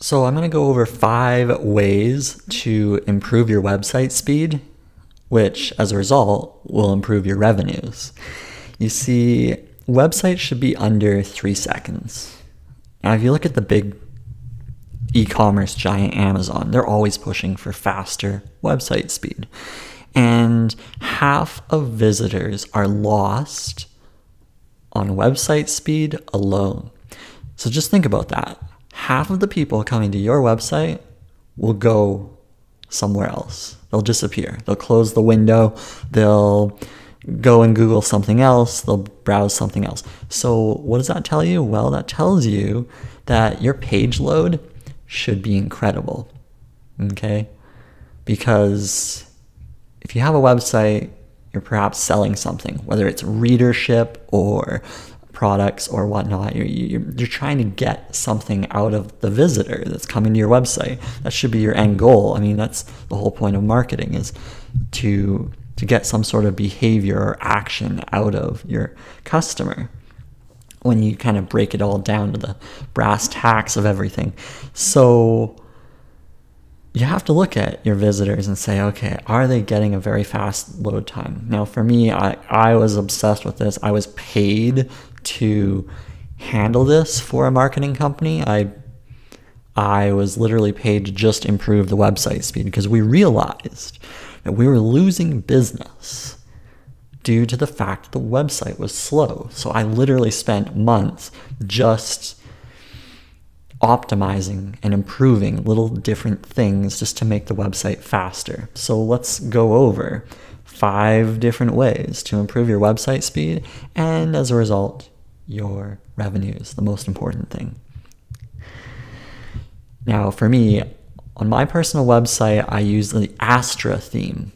So, I'm going to go over five ways to improve your website speed, which as a result will improve your revenues. You see, websites should be under three seconds. Now, if you look at the big e commerce giant Amazon, they're always pushing for faster website speed. And half of visitors are lost on website speed alone. So just think about that half of the people coming to your website will go somewhere else. They'll disappear. They'll close the window. They'll go and Google something else. They'll browse something else. So, what does that tell you? Well, that tells you that your page load should be incredible. Okay? Because if you have a website, you're perhaps selling something, whether it's readership or products or whatnot. You're, you're, trying to get something out of the visitor that's coming to your website. That should be your end goal. I mean, that's the whole point of marketing is to to get some sort of behavior or action out of your customer when you kind of break it all down to the brass tacks of everything. So you have to look at your visitors and say, okay, are they getting a very fast load time? Now, for me, I, I was obsessed with this. I was paid to handle this for a marketing company. I I was literally paid to just improve the website speed because we realized that we were losing business due to the fact the website was slow. So I literally spent months just optimizing and improving little different things just to make the website faster. So let's go over five different ways to improve your website speed and as a result, your revenues, the most important thing. Now, for me, on my personal website, I use the Astra theme.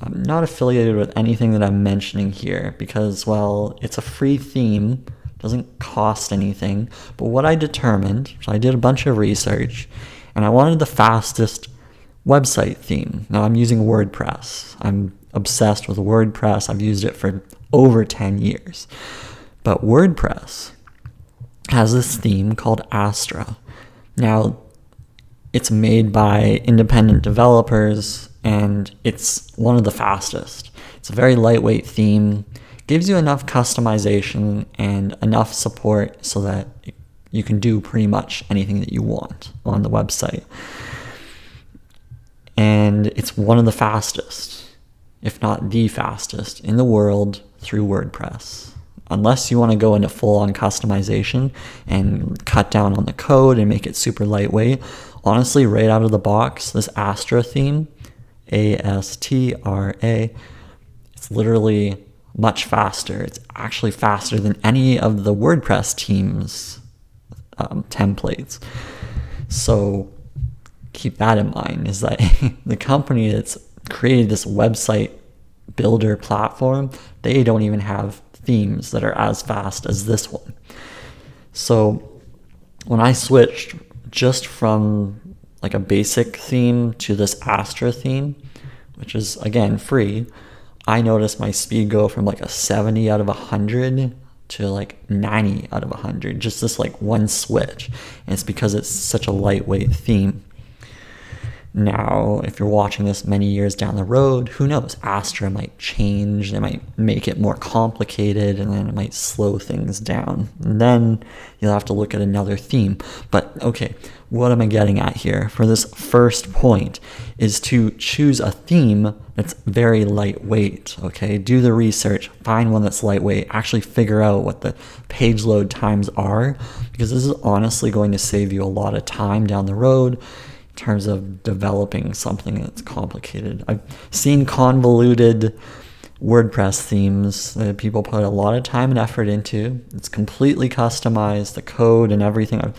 I'm not affiliated with anything that I'm mentioning here because, well, it's a free theme, doesn't cost anything. But what I determined, so I did a bunch of research, and I wanted the fastest website theme. Now I'm using WordPress. I'm obsessed with WordPress. I've used it for over 10 years. But WordPress has this theme called Astra. Now, it's made by independent developers and it's one of the fastest. It's a very lightweight theme, gives you enough customization and enough support so that you can do pretty much anything that you want on the website. And it's one of the fastest, if not the fastest, in the world through WordPress unless you want to go into full on customization and cut down on the code and make it super lightweight, honestly, right out of the box, this Astra theme, A S T R A, it's literally much faster. It's actually faster than any of the WordPress teams um, templates. So keep that in mind is that the company that's created this website builder platform, they don't even have themes that are as fast as this one. So when I switched just from like a basic theme to this Astra theme, which is again free, I noticed my speed go from like a 70 out of 100 to like 90 out of 100, just this like one switch. And it's because it's such a lightweight theme. Now, if you're watching this many years down the road, who knows? Astra might change, they might make it more complicated, and then it might slow things down. And then you'll have to look at another theme. But okay, what am I getting at here for this first point is to choose a theme that's very lightweight, okay? Do the research, find one that's lightweight, actually figure out what the page load times are, because this is honestly going to save you a lot of time down the road terms of developing something that's complicated. I've seen convoluted WordPress themes that people put a lot of time and effort into. It's completely customized, the code and everything. I've,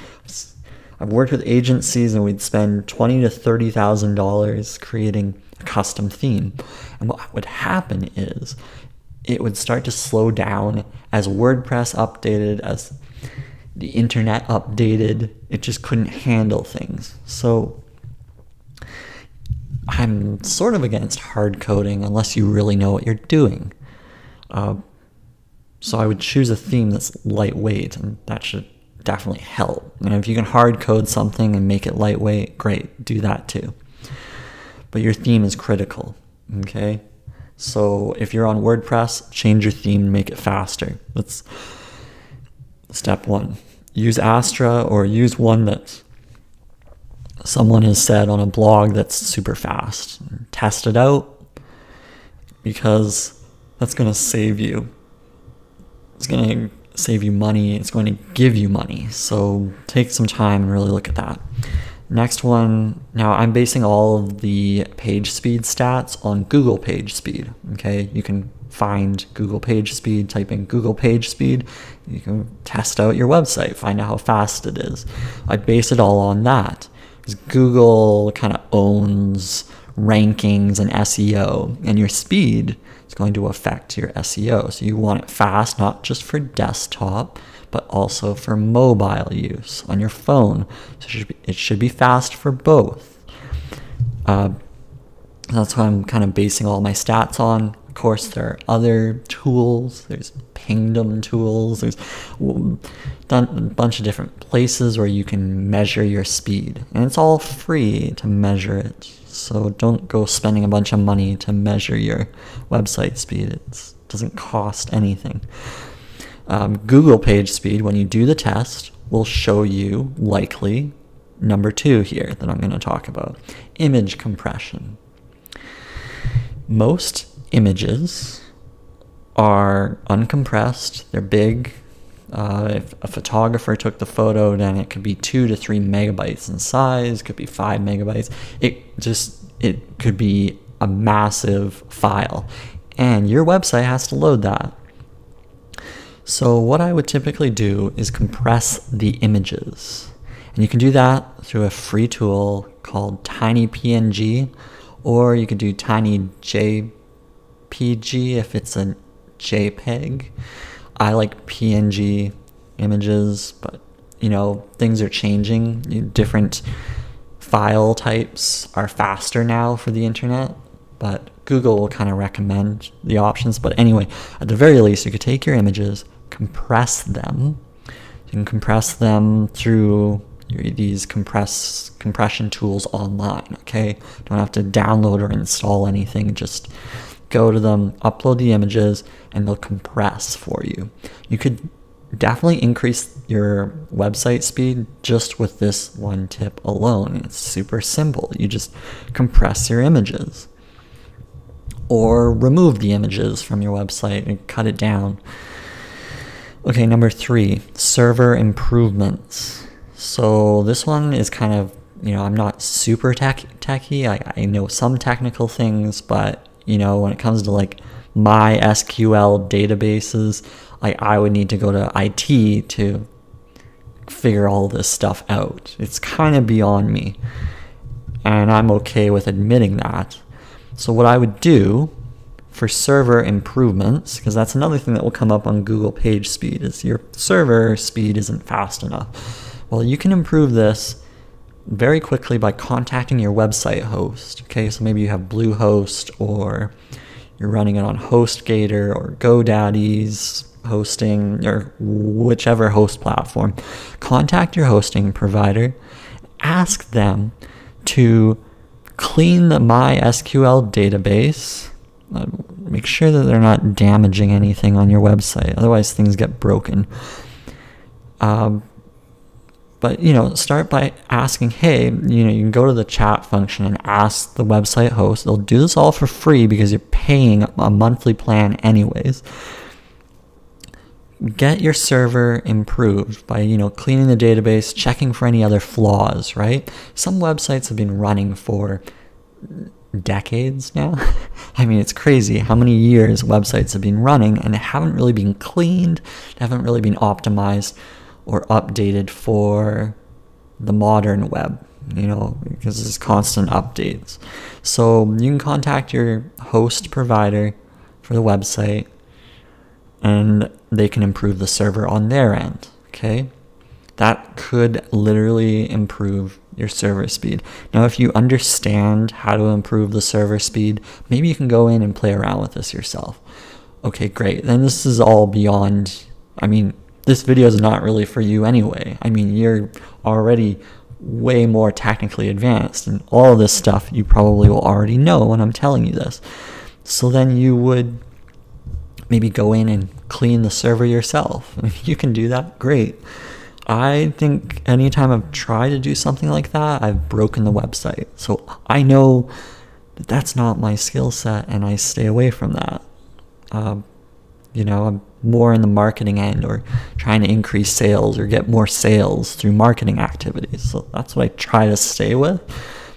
I've worked with agencies and we'd spend twenty to thirty thousand dollars creating a custom theme. And what would happen is it would start to slow down as WordPress updated, as the internet updated. It just couldn't handle things. So I'm sort of against hard coding unless you really know what you're doing. Uh, so I would choose a theme that's lightweight, and that should definitely help. And if you can hard code something and make it lightweight, great, do that too. But your theme is critical, okay? So if you're on WordPress, change your theme and make it faster. That's step one. Use Astra or use one that someone has said on a blog that's super fast. Test it out because that's going to save you. It's going to save you money. It's going to give you money. So take some time and really look at that. Next one, now I'm basing all of the page speed stats on Google page speed. Okay, you can find Google page speed, type in Google page speed, you can test out your website, find out how fast it is. I base it all on that. Because Google kind of owns rankings and SEO, and your speed is going to affect your SEO. So you want it fast, not just for desktop, but also for mobile use on your phone. So it should be, it should be fast for both. Uh, that's what I'm kind of basing all my stats on. Course, there are other tools. There's Pingdom tools. There's a bunch of different places where you can measure your speed, and it's all free to measure it. So don't go spending a bunch of money to measure your website speed. It doesn't cost anything. Um, Google page speed, when you do the test, will show you likely number two here that I'm going to talk about image compression. Most images are uncompressed, they're big. Uh, if a photographer took the photo, then it could be two to three megabytes in size, could be five megabytes. It just, it could be a massive file. And your website has to load that. So what I would typically do is compress the images. And you can do that through a free tool called TinyPNG, or you could do TinyJPG if it's a JPEG. I like PNG images, but you know, things are changing. Different file types are faster now for the internet, but Google will kind of recommend the options. But anyway, at the very least, you could take your images, compress them. You can compress them through these compress compression tools online. Okay, don't have to download or install anything. Just go to them, upload the images, and they'll compress for you. You could definitely increase your website speed just with this one tip alone. It's super simple. You just compress your images or remove the images from your website and cut it down. Okay, number three, server improvements. So this one is kind of, you know, I'm not super tech techy. I, I know some technical things, but you know, when it comes to like MySQL databases, like I would need to go to IT to figure all this stuff out. It's kind of beyond me. And I'm okay with admitting that. So what I would do for server improvements, because that's another thing that will come up on Google page speed, is your server speed isn't fast enough. Well, you can improve this very quickly by contacting your website host. Okay, so maybe you have Bluehost or you're running it on HostGator or GoDaddy's hosting or whichever host platform. Contact your hosting provider, ask them to clean the MySQL database uh, make sure that they're not damaging anything on your website. Otherwise, things get broken. Um, but you know, start by asking, hey, you know, you can go to the chat function and ask the website host. They'll do this all for free because you're paying a monthly plan anyways. Get your server improved by, you know, cleaning the database, checking for any other flaws, right? Some websites have been running for decades now. I mean, it's crazy how many years websites have been running and they haven't really been cleaned, haven't really been optimized or updated for the modern web, you know, because there's constant updates. So you can contact your host provider for the website and they can improve the server on their end, okay? That could literally improve your server speed. Now, if you understand how to improve the server speed, maybe you can go in and play around with this yourself. Okay, great. Then this is all beyond, I mean, this video is not really for you anyway. I mean, you're already way more technically advanced, and all this stuff you probably will already know when I'm telling you this. So then you would maybe go in and clean the server yourself. If you can do that, great. I think anytime I've tried to do something like that, I've broken the website. So I know that that's not my skill set and I stay away from that. Um, you know, I'm more in the marketing end or trying to increase sales or get more sales through marketing activities. So that's what I try to stay with.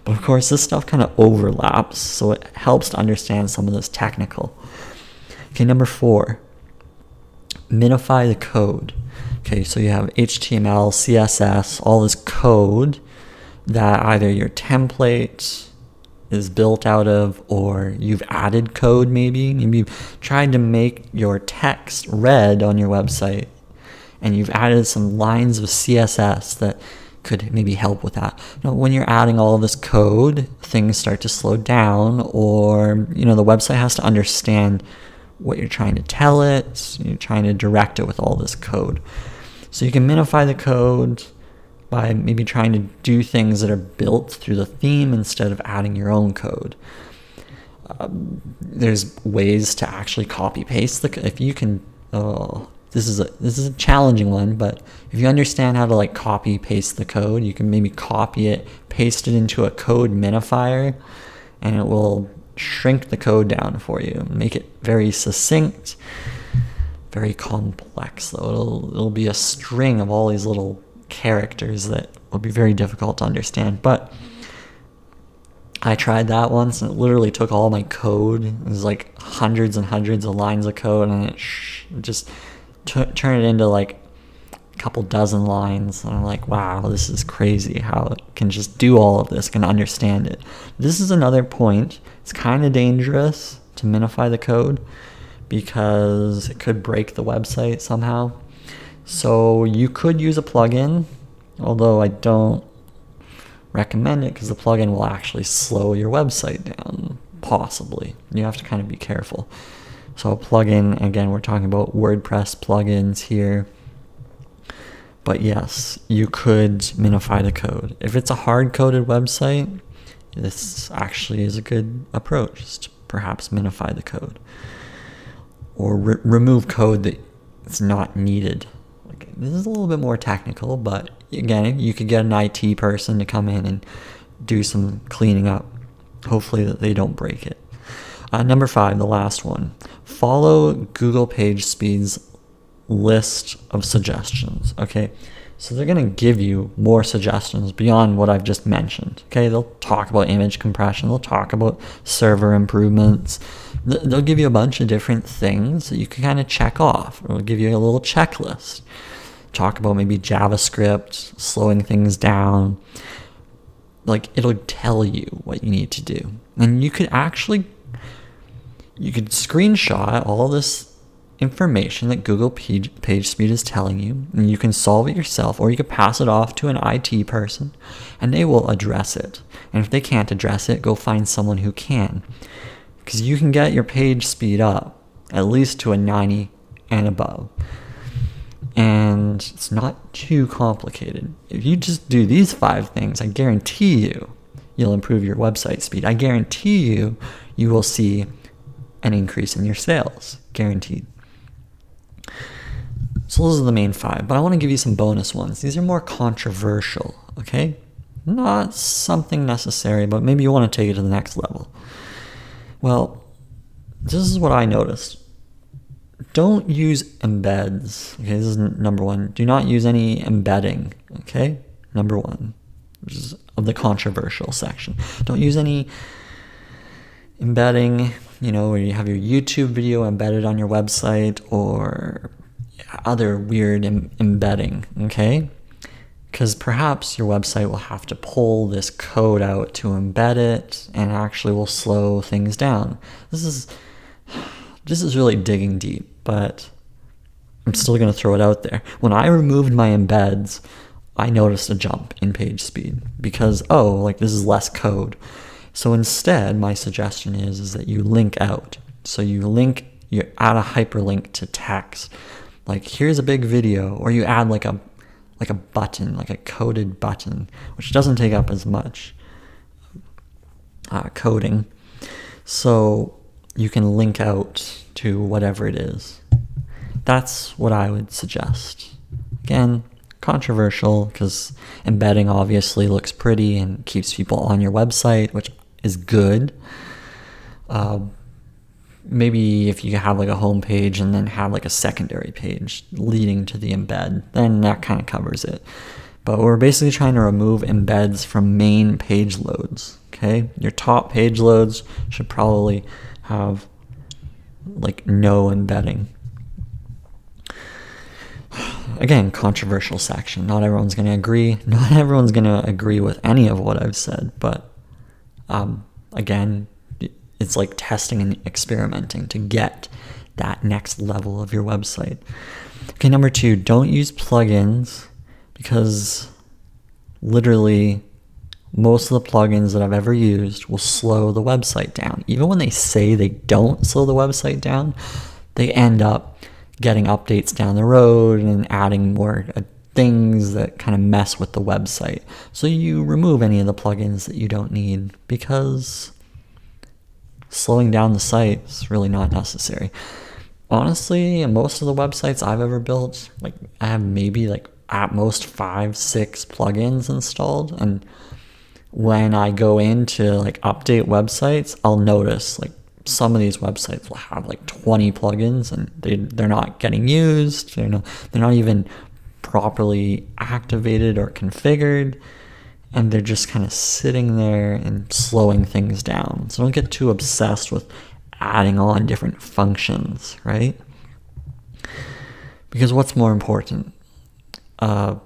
But of course, this stuff kind of overlaps, so it helps to understand some of this technical. Okay, number four, minify the code. Okay, so you have HTML, CSS, all this code that either your template is built out of or you've added code maybe. Maybe you've tried to make your text red on your website and you've added some lines of CSS that could maybe help with that. You know, when you're adding all this code, things start to slow down or you know the website has to understand what you're trying to tell it. You're trying to direct it with all this code. So you can minify the code by maybe trying to do things that are built through the theme instead of adding your own code. Um, there's ways to actually copy paste the if you can oh this is a this is a challenging one but if you understand how to like copy paste the code you can maybe copy it paste it into a code minifier and it will shrink the code down for you make it very succinct very complex though it'll it'll be a string of all these little characters that will be very difficult to understand. But I tried that once and it literally took all my code. It was like hundreds and hundreds of lines of code and it just turned it into like a couple dozen lines. And I'm like, wow, this is crazy how it can just do all of this, can understand it. This is another point. It's kind of dangerous to minify the code because it could break the website somehow. So you could use a plugin, although I don't recommend it because the plugin will actually slow your website down, possibly. You have to kind of be careful. So a plugin, again, we're talking about WordPress plugins here. But yes, you could minify the code. If it's a hard-coded website, this actually is a good approach to perhaps minify the code or re remove code that is not needed this is a little bit more technical, but again, you could get an IT person to come in and do some cleaning up. Hopefully, that they don't break it. Uh, number five, the last one. Follow Google PageSpeed's list of suggestions. Okay, so they're going to give you more suggestions beyond what I've just mentioned. Okay, they'll talk about image compression, they'll talk about server improvements. They'll give you a bunch of different things that you can kind of check off. It'll give you a little checklist talk about maybe JavaScript, slowing things down. Like it'll tell you what you need to do. And you could actually you could screenshot all this information that Google Page, PageSpeed is telling you, and you can solve it yourself, or you could pass it off to an IT person, and they will address it. And if they can't address it, go find someone who can, because you can get your page speed up at least to a 90 and above and it's not too complicated. If you just do these five things, I guarantee you you'll improve your website speed. I guarantee you you will see an increase in your sales, guaranteed. So those are the main five, but I want to give you some bonus ones. These are more controversial, okay? Not something necessary, but maybe you want to take it to the next level. Well, this is what I noticed don't use embeds. Okay, this is number one. Do not use any embedding. Okay, number one, which is of the controversial section. Don't use any embedding. You know, where you have your YouTube video embedded on your website or other weird embedding. Okay, because perhaps your website will have to pull this code out to embed it, and actually will slow things down. This is this is really digging deep but I'm still going to throw it out there. When I removed my embeds, I noticed a jump in page speed because, oh, like this is less code. So instead, my suggestion is, is that you link out. So you link, you add a hyperlink to text like here's a big video or you add like a like a button like a coded button which doesn't take up as much uh, coding so you can link out to whatever it is that's what i would suggest again controversial because embedding obviously looks pretty and keeps people on your website which is good uh, maybe if you have like a home page and then have like a secondary page leading to the embed, then that kind of covers it. But we're basically trying to remove embeds from main page loads. Okay, your top page loads should probably have like no embedding. Again, controversial section. Not everyone's going to agree. Not everyone's going to agree with any of what I've said. But um, again, it's like testing and experimenting to get that next level of your website. Okay, number two, don't use plugins because literally most of the plugins that I've ever used will slow the website down. Even when they say they don't slow the website down, they end up getting updates down the road and adding more uh, things that kind of mess with the website. So you remove any of the plugins that you don't need because slowing down the site is really not necessary. Honestly, most of the websites I've ever built, like I have maybe like at most five, six plugins installed. And when I go in to like update websites, I'll notice like some of these websites will have like 20 plugins and they, they're not getting used. They're not, they're not even properly activated or configured and they're just kind of sitting there and slowing things down. So don't get too obsessed with adding on different functions, right? Because what's more important? Uh,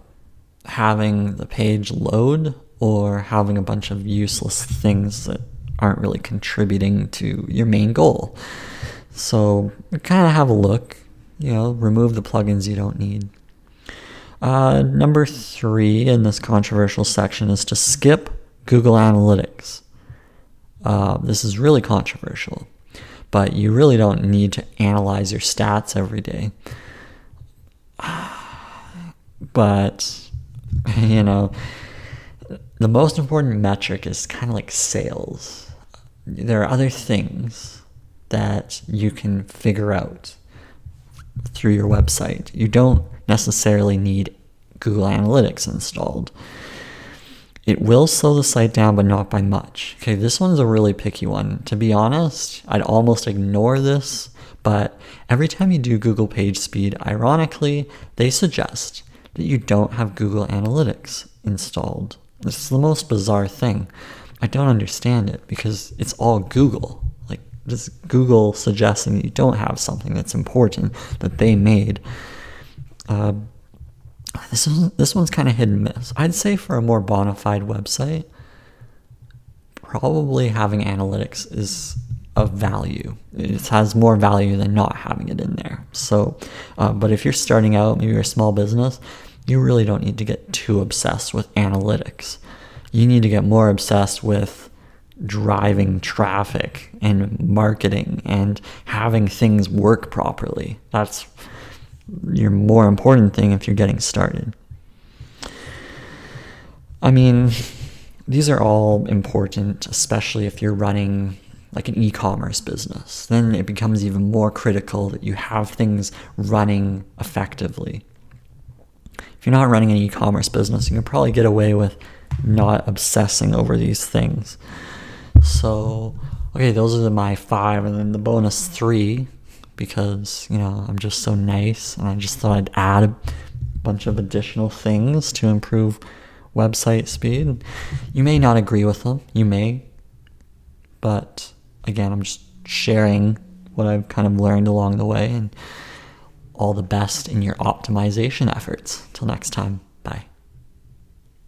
having the page load or having a bunch of useless things that aren't really contributing to your main goal. So kind of have a look, you know, remove the plugins you don't need. Uh, number three in this controversial section is to skip Google Analytics. Uh, this is really controversial, but you really don't need to analyze your stats every day. But, you know, the most important metric is kind of like sales. There are other things that you can figure out through your website. You don't necessarily need Google Analytics installed. It will slow the site down, but not by much. Okay, this one's a really picky one. To be honest, I'd almost ignore this, but every time you do Google Page Speed, ironically, they suggest that you don't have Google Analytics installed. This is the most bizarre thing. I don't understand it because it's all Google. Like, does Google suggesting that you don't have something that's important that they made? Uh, this is this one's kind of hit and miss. I'd say for a more bona fide website, probably having analytics is of value. It has more value than not having it in there. So, uh, but if you're starting out, maybe you're a small business, you really don't need to get too obsessed with analytics. You need to get more obsessed with driving traffic and marketing and having things work properly. That's your more important thing if you're getting started. I mean, these are all important, especially if you're running like an e commerce business. Then it becomes even more critical that you have things running effectively. You're not running an e commerce business, you can probably get away with not obsessing over these things. So, okay, those are the, my five, and then the bonus three because, you know, I'm just so nice and I just thought I'd add a bunch of additional things to improve website speed. You may not agree with them, you may, but again, I'm just sharing what I've kind of learned along the way and all the best in your optimization efforts. Till next time.